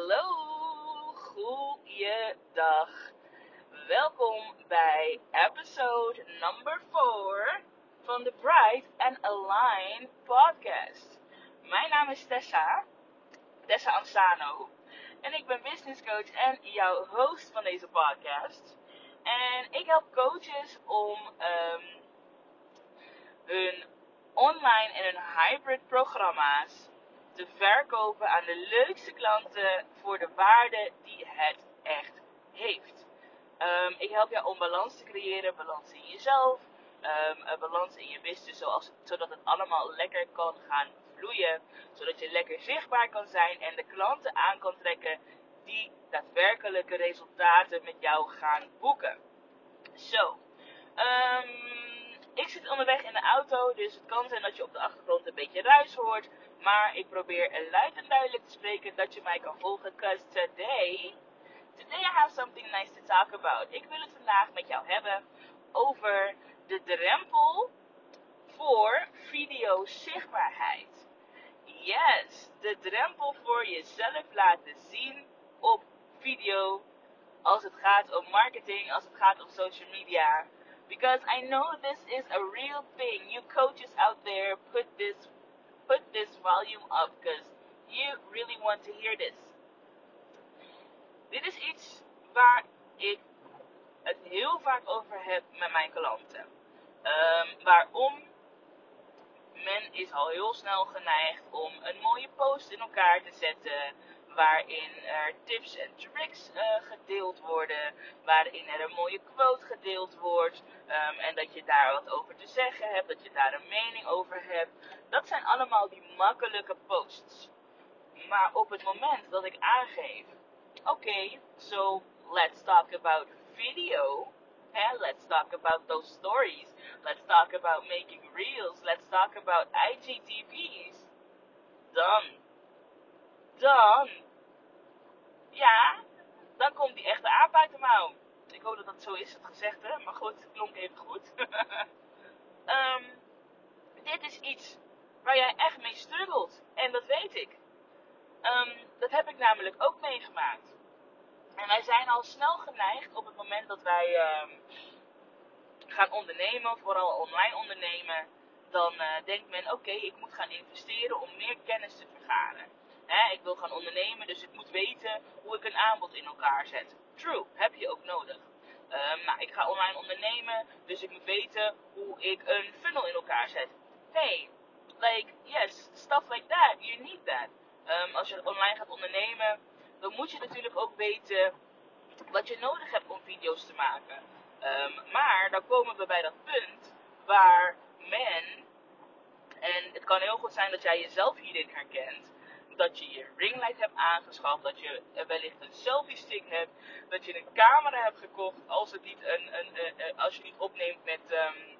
Hallo, goeiedag. Welkom bij episode number 4 van de Bright and Align podcast. Mijn naam is Tessa, Tessa Ansano. En ik ben business coach en jouw host van deze podcast. En ik help coaches om um, hun online en hun hybrid programma's te verkopen aan de leukste klanten voor de waarde die het echt heeft. Um, ik help jou om balans te creëren, balans in jezelf, um, een balans in je business, zoals, zodat het allemaal lekker kan gaan vloeien, zodat je lekker zichtbaar kan zijn en de klanten aan kan trekken die daadwerkelijke resultaten met jou gaan boeken. Zo, um, ik zit onderweg in de auto, dus het kan zijn dat je op de achtergrond een beetje hoort. Maar ik probeer luid en duidelijk te spreken dat je mij kan volgen. Cause today, today I have something nice to talk about. Ik wil het vandaag met jou hebben over de drempel voor video zichtbaarheid. Yes, de drempel voor jezelf laten zien op video als het gaat om marketing, als het gaat om social media. Because I know this is a real thing. You coaches out there put this volume up because you really want to hear this. Dit is iets waar ik het heel vaak over heb met mijn klanten. Um, waarom? Men is al heel snel geneigd om een mooie post in elkaar te zetten. Waarin er tips en tricks uh, gedeeld worden. Waarin er een mooie quote gedeeld wordt. Um, en dat je daar wat over te zeggen hebt. Dat je daar een mening over hebt. Dat zijn allemaal die makkelijke posts. Maar op het moment dat ik aangeef. Oké, okay, so let's talk about video. And let's talk about those stories. Let's talk about making reels. Let's talk about IGTV's. Dan. Dan. Ja, dan komt die echte aap uit de mouw. Ik hoop dat dat zo is, het gezegde. Maar goed, het klonk even goed. um, dit is iets waar jij echt mee struggelt. En dat weet ik. Um, dat heb ik namelijk ook meegemaakt. En wij zijn al snel geneigd op het moment dat wij um, gaan ondernemen, vooral online ondernemen. Dan uh, denkt men, oké, ik moet gaan investeren om meer kennis te vergaren. Ik wil gaan ondernemen, dus ik moet weten hoe ik een aanbod in elkaar zet. True, heb je ook nodig. Um, ik ga online ondernemen, dus ik moet weten hoe ik een funnel in elkaar zet. Hey, like, yes, stuff like that, you need that. Um, als je online gaat ondernemen, dan moet je natuurlijk ook weten wat je nodig hebt om video's te maken. Um, maar dan komen we bij dat punt waar men, en het kan heel goed zijn dat jij jezelf hierin herkent, dat je je ringlight hebt aangeschaft, dat je wellicht een selfie stick hebt, dat je een camera hebt gekocht als, het niet een, een, als je niet opneemt met, um,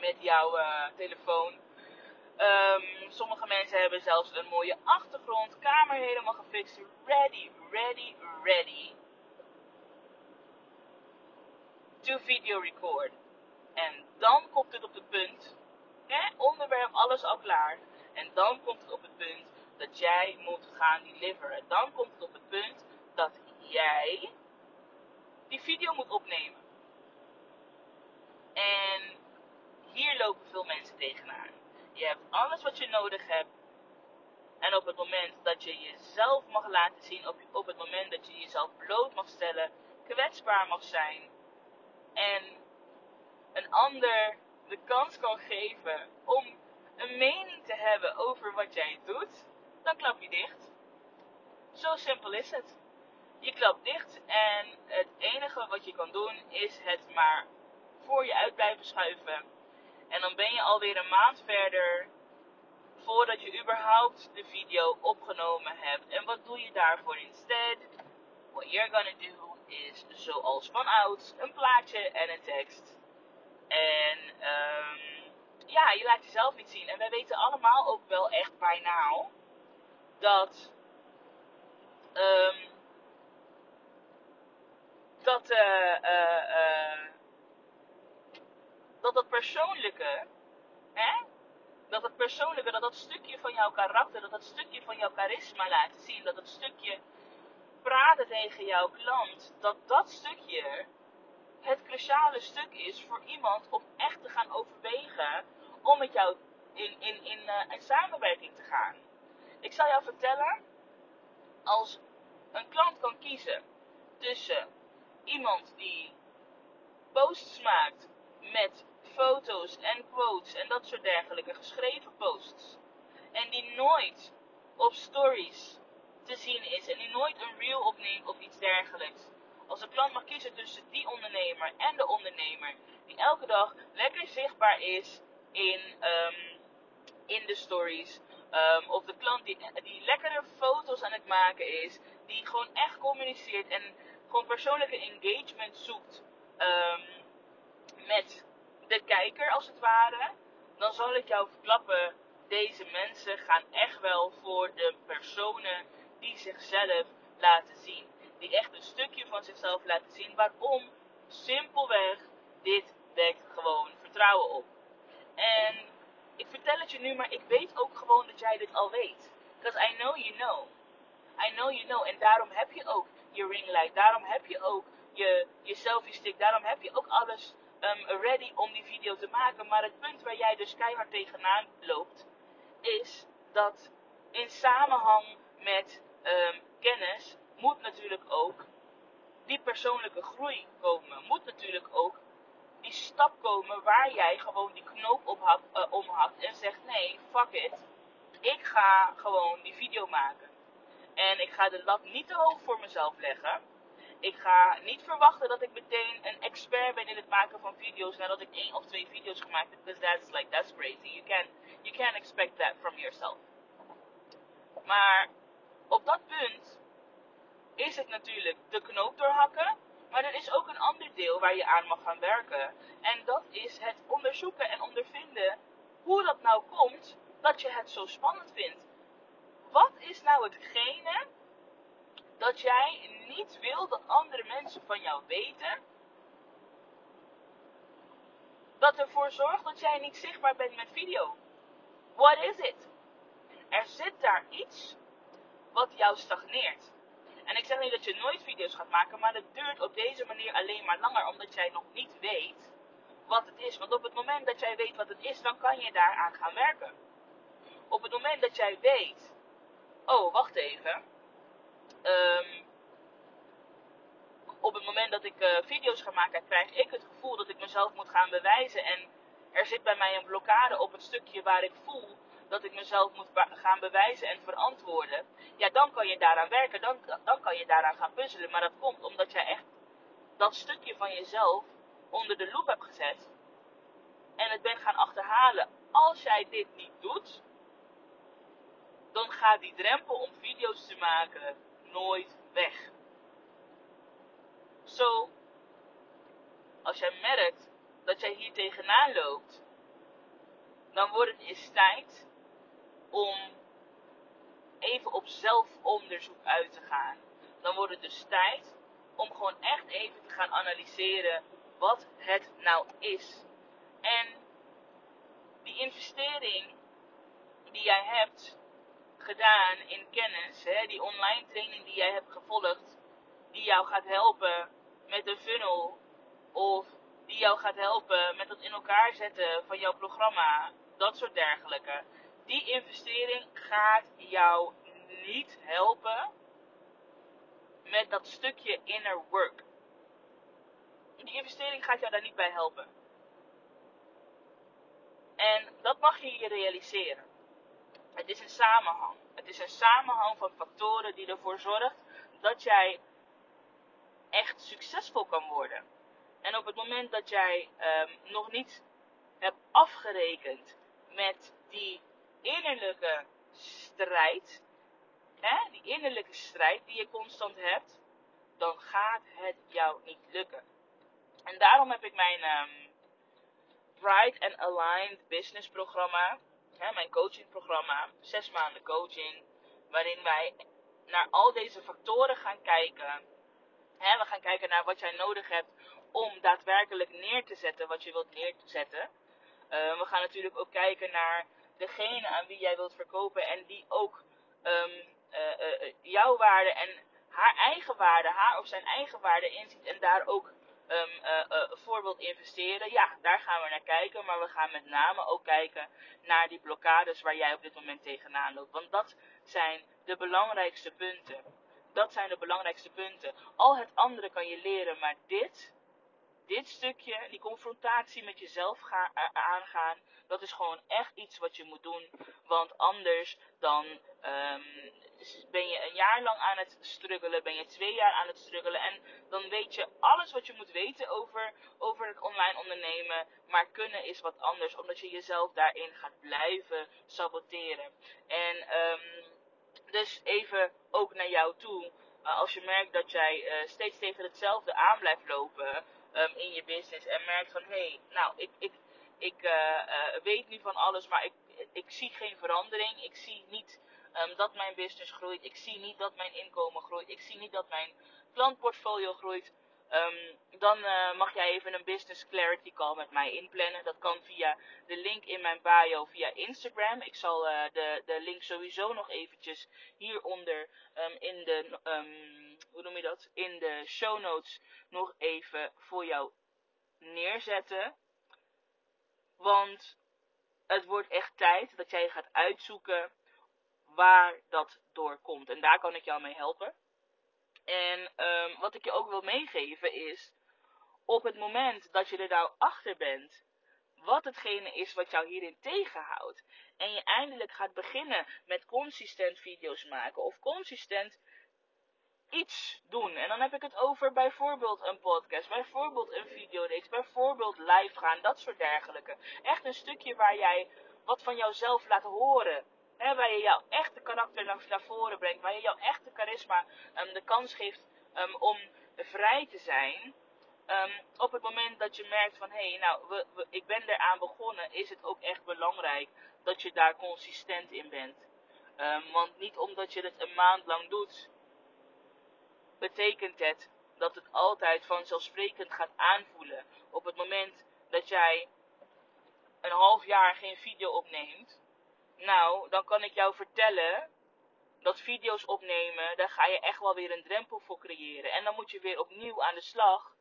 met jouw uh, telefoon. Um, sommige mensen hebben zelfs een mooie achtergrond, kamer helemaal gefixt, ready, ready, ready to video record. En dan komt het op het punt, hè, onderwerp, alles al klaar. En dan komt het op het punt dat jij moet gaan deliveren. Dan komt het op het punt dat jij die video moet opnemen. En hier lopen veel mensen tegenaan. Je hebt alles wat je nodig hebt. En op het moment dat je jezelf mag laten zien, op, op het moment dat je jezelf bloot mag stellen, kwetsbaar mag zijn en een ander de kans kan geven om een mening te hebben over wat jij doet, dan klap je dicht. Zo simpel is het. Je klapt dicht en het enige wat je kan doen is het maar voor je uit blijven schuiven. En dan ben je alweer een maand verder voordat je überhaupt de video opgenomen hebt. En wat doe je daarvoor instead? What you're gonna do is zoals van ouds een plaatje en een tekst. En um, ja, je laat jezelf niet zien. En wij weten allemaal ook wel echt bijna dat um, dat uh, uh, uh, dat dat persoonlijke hè, dat het persoonlijke, dat dat stukje van jouw karakter, dat dat stukje van jouw charisma laat zien, dat dat stukje praten tegen jouw klant dat dat stukje het cruciale stuk is voor iemand om echt te gaan overwegen om met jou in, in, in, uh, in samenwerking te gaan. Ik zal jou vertellen, als een klant kan kiezen tussen iemand die posts maakt met foto's en quotes en dat soort dergelijke geschreven posts en die nooit op stories te zien is en die nooit een reel opneemt of iets dergelijks. Als een klant mag kiezen tussen die ondernemer en de ondernemer die elke dag lekker zichtbaar is in, um, in de stories. Um, of de klant die, die lekkere foto's aan het maken is, die gewoon echt communiceert en gewoon persoonlijke engagement zoekt um, met de kijker als het ware, dan zal ik jou verklappen, deze mensen gaan echt wel voor de personen die zichzelf laten zien. Die echt een stukje van zichzelf laten zien. Waarom? Simpelweg, dit wekt gewoon vertrouwen op. En ik vertel het je nu, maar ik weet ook gewoon dat jij dit al weet. Because I know you know. I know you know. En daarom heb je ook je ringlight. Daarom heb je ook je, je selfie stick. Daarom heb je ook alles um, ready om die video te maken. Maar het punt waar jij dus keihard tegenaan loopt, is dat in samenhang met um, kennis moet natuurlijk ook die persoonlijke groei komen. Moet natuurlijk ook die stap komen waar jij gewoon die knoop op uh, omhakt en zegt: nee, fuck it. Ik ga gewoon die video maken. En ik ga de lat niet te hoog voor mezelf leggen. Ik ga niet verwachten dat ik meteen een expert ben in het maken van video's nadat ik één of twee video's gemaakt heb. Because that's like that's crazy. You can you can't expect that from yourself. Maar op dat punt is het natuurlijk de knoop doorhakken. Maar er is ook een ander deel waar je aan mag gaan werken. En dat is het onderzoeken en ondervinden hoe dat nou komt dat je het zo spannend vindt. Wat is nou hetgene dat jij niet wil dat andere mensen van jou weten? Dat ervoor zorgt dat jij niet zichtbaar bent met video. What is it? Er zit daar iets wat jou stagneert. En ik zeg niet dat je nooit video's gaat maken, maar het duurt op deze manier alleen maar langer omdat jij nog niet weet wat het is. Want op het moment dat jij weet wat het is, dan kan je daaraan gaan werken. Op het moment dat jij weet, oh wacht even, um, op het moment dat ik uh, video's ga maken, krijg ik het gevoel dat ik mezelf moet gaan bewijzen. En er zit bij mij een blokkade op het stukje waar ik voel dat ik mezelf moet gaan bewijzen en verantwoorden, ja, dan kan je daaraan werken, dan, dan kan je daaraan gaan puzzelen. Maar dat komt omdat jij echt dat stukje van jezelf onder de loep hebt gezet en het bent gaan achterhalen. Als jij dit niet doet, dan gaat die drempel om video's te maken nooit weg. Zo, als jij merkt dat jij hier tegenaan loopt, dan wordt het eens tijd om even op zelfonderzoek uit te gaan. Dan wordt het dus tijd om gewoon echt even te gaan analyseren wat het nou is. En die investering die jij hebt gedaan in kennis, hè, die online training die jij hebt gevolgd, die jou gaat helpen met een funnel of die jou gaat helpen met het in elkaar zetten van jouw programma, dat soort dergelijke die investering gaat jou niet helpen met dat stukje inner work. Die investering gaat jou daar niet bij helpen. En dat mag je je realiseren. Het is een samenhang. Het is een samenhang van factoren die ervoor zorgt dat jij echt succesvol kan worden. En op het moment dat jij um, nog niet hebt afgerekend met die innerlijke strijd, hè, die innerlijke strijd die je constant hebt, dan gaat het jou niet lukken. En daarom heb ik mijn um, Bright and Aligned Business programma, hè, mijn coachingprogramma, zes maanden coaching, waarin wij naar al deze factoren gaan kijken. Hè, we gaan kijken naar wat jij nodig hebt om daadwerkelijk neer te zetten wat je wilt neerzetten. Uh, we gaan natuurlijk ook kijken naar degene aan wie jij wilt verkopen en die ook um, uh, uh, jouw waarde en haar eigen waarde, haar of zijn eigen waarde inziet en daar ook um, uh, voorbeeld investeren, ja, daar gaan we naar kijken. Maar we gaan met name ook kijken naar die blokkades waar jij op dit moment tegenaan loopt. Want dat zijn de belangrijkste punten. Dat zijn de belangrijkste punten. Al het andere kan je leren, maar dit, dit stukje, die confrontatie met jezelf gaan, aangaan, dat is gewoon echt iets wat je moet doen. Want anders dan um, ben je een jaar lang aan het struggelen, ben je twee jaar aan het struggelen. En dan weet je alles wat je moet weten over, over het online ondernemen. Maar kunnen is wat anders, omdat je jezelf daarin gaat blijven saboteren. En um, dus even ook naar jou toe. Uh, als je merkt dat jij uh, steeds tegen hetzelfde aan blijft lopen um, in je business. En merkt van hé, hey, nou ik, ik, ik uh, weet nu van alles, maar ik, ik zie geen verandering. Ik zie niet um, dat mijn business groeit. Ik zie niet dat mijn inkomen groeit. Ik zie niet dat mijn klantportfolio groeit. Um, dan uh, mag jij even een business clarity call met mij inplannen. Dat kan via de link in mijn bio via Instagram. Ik zal uh, de, de link sowieso nog eventjes hieronder um, in de, um, hoe noem je dat? In de show notes nog even voor jou neerzetten. Want het wordt echt tijd dat jij gaat uitzoeken waar dat door komt. En daar kan ik jou mee helpen. En um, wat ik je ook wil meegeven is, op het moment dat je er nou achter bent, wat hetgene is wat jou hierin tegenhoudt. En je eindelijk gaat beginnen met consistent video's maken of consistent iets doen. En dan heb ik het over bijvoorbeeld een podcast, bijvoorbeeld een videoreeks, bijvoorbeeld live gaan, dat soort dergelijke. Echt een stukje waar jij wat van jouzelf laat horen. Waar je jouw echte karakter naar, naar voren brengt. Waar je jouw echte charisma um, de kans geeft um, om vrij te zijn. Um, op het moment dat je merkt van hé, hey, nou, ik ben eraan begonnen, is het ook echt belangrijk dat je daar consistent in bent. want niet omdat je het een maand lang doet, betekent het dat het altijd vanzelfsprekend gaat aanvoelen. Op het moment dat jij een half jaar geen video opneemt, nou, dan kan ik jou vertellen dat video's opnemen, daar ga je echt wel weer een drempel voor creëren. En dan moet je weer opnieuw aan de slag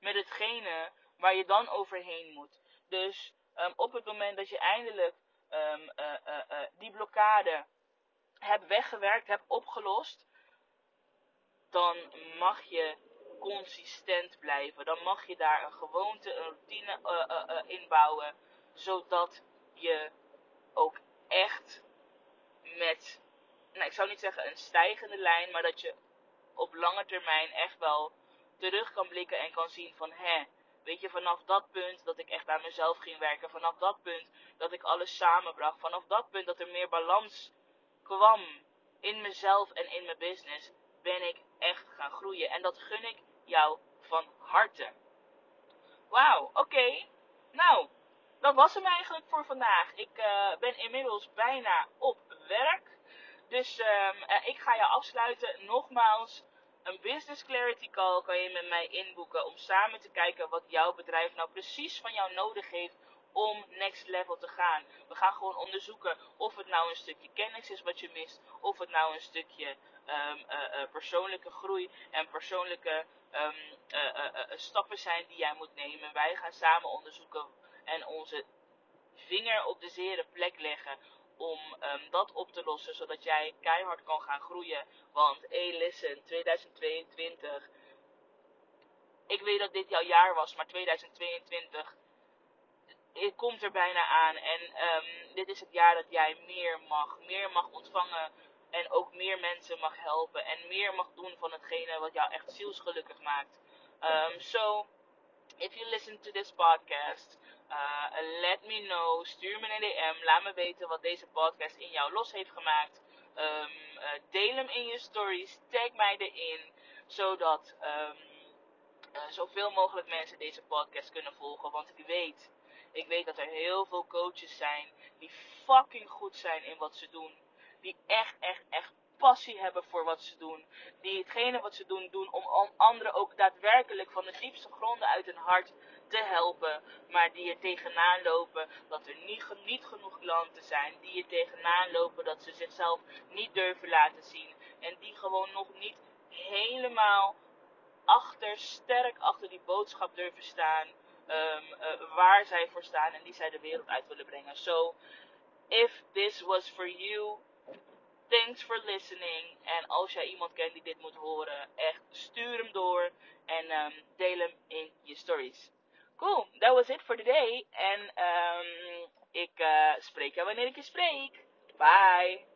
met hetgene waar je dan overheen moet. Dus um, op het moment dat je eindelijk um, uh, uh, uh, die blokkade hebt weggewerkt, hebt opgelost, dan mag je consistent blijven. Dan mag je daar een gewoonte, een routine inbouwen, zodat je ook echt met, nou ik zou niet zeggen een stijgende lijn, maar dat je op lange termijn echt wel terug kan blikken en kan zien van hè, weet je, vanaf dat punt dat ik echt aan mezelf ging werken, vanaf dat punt dat ik alles samenbracht, vanaf dat punt dat er meer balans kwam in mezelf en in mijn business, ben ik echt gaan groeien. En dat gun ik jou van harte. Wauw, oké. Nou, dat was hem eigenlijk voor vandaag. Ik uh, ben inmiddels bijna op werk. Dus um, uh, ik ga je afsluiten. Nogmaals, een business clarity call kan je met mij inboeken om samen te kijken wat jouw bedrijf nou precies van jou nodig heeft om next level te gaan. We gaan gewoon onderzoeken of het nou een stukje kennis is wat je mist, of het nou een stukje um, uh, persoonlijke groei en persoonlijke um, stappen zijn die jij moet nemen. Wij gaan samen onderzoeken en onze vinger op de zere plek leggen om um, dat op te lossen, zodat jij keihard kan gaan groeien. Want, hey, listen, 2022. Ik weet dat dit jouw jaar was, maar 2022 het komt er bijna aan. En um, dit is het jaar dat jij meer mag, meer mag ontvangen. En ook meer mensen mag helpen. En meer mag doen van hetgene wat jou echt zielsgelukkig maakt. Um, so, if you listen to this podcast, uh, let me know. Stuur me een DM. Laat me weten wat deze podcast in jou los heeft gemaakt. Um, uh, deel hem in je stories. Tag mij erin. Zodat um, uh, zoveel mogelijk mensen deze podcast kunnen volgen. Want ik weet, ik weet dat er heel veel coaches zijn die fucking goed zijn in wat ze doen. Die echt, echt, echt passie hebben voor wat ze doen. Die hetgene wat ze doen, doen om anderen ook daadwerkelijk van de diepste gronden uit hun hart te helpen. Maar die er tegenaan lopen dat er niet, genoeg klanten zijn. Die er tegenaan lopen dat ze zichzelf niet durven laten zien. En die gewoon nog niet helemaal achter, sterk achter die boodschap durven staan. Um, uh, waar zij voor staan en die zij de wereld uit willen brengen. So, if this was for you, thanks for listening. En als jij iemand kent die dit moet horen, echt stuur hem door en um, deel hem in je stories. Cool, that was it for today. En um, ik uh, spreek jou wanneer ik je spreek. Bye!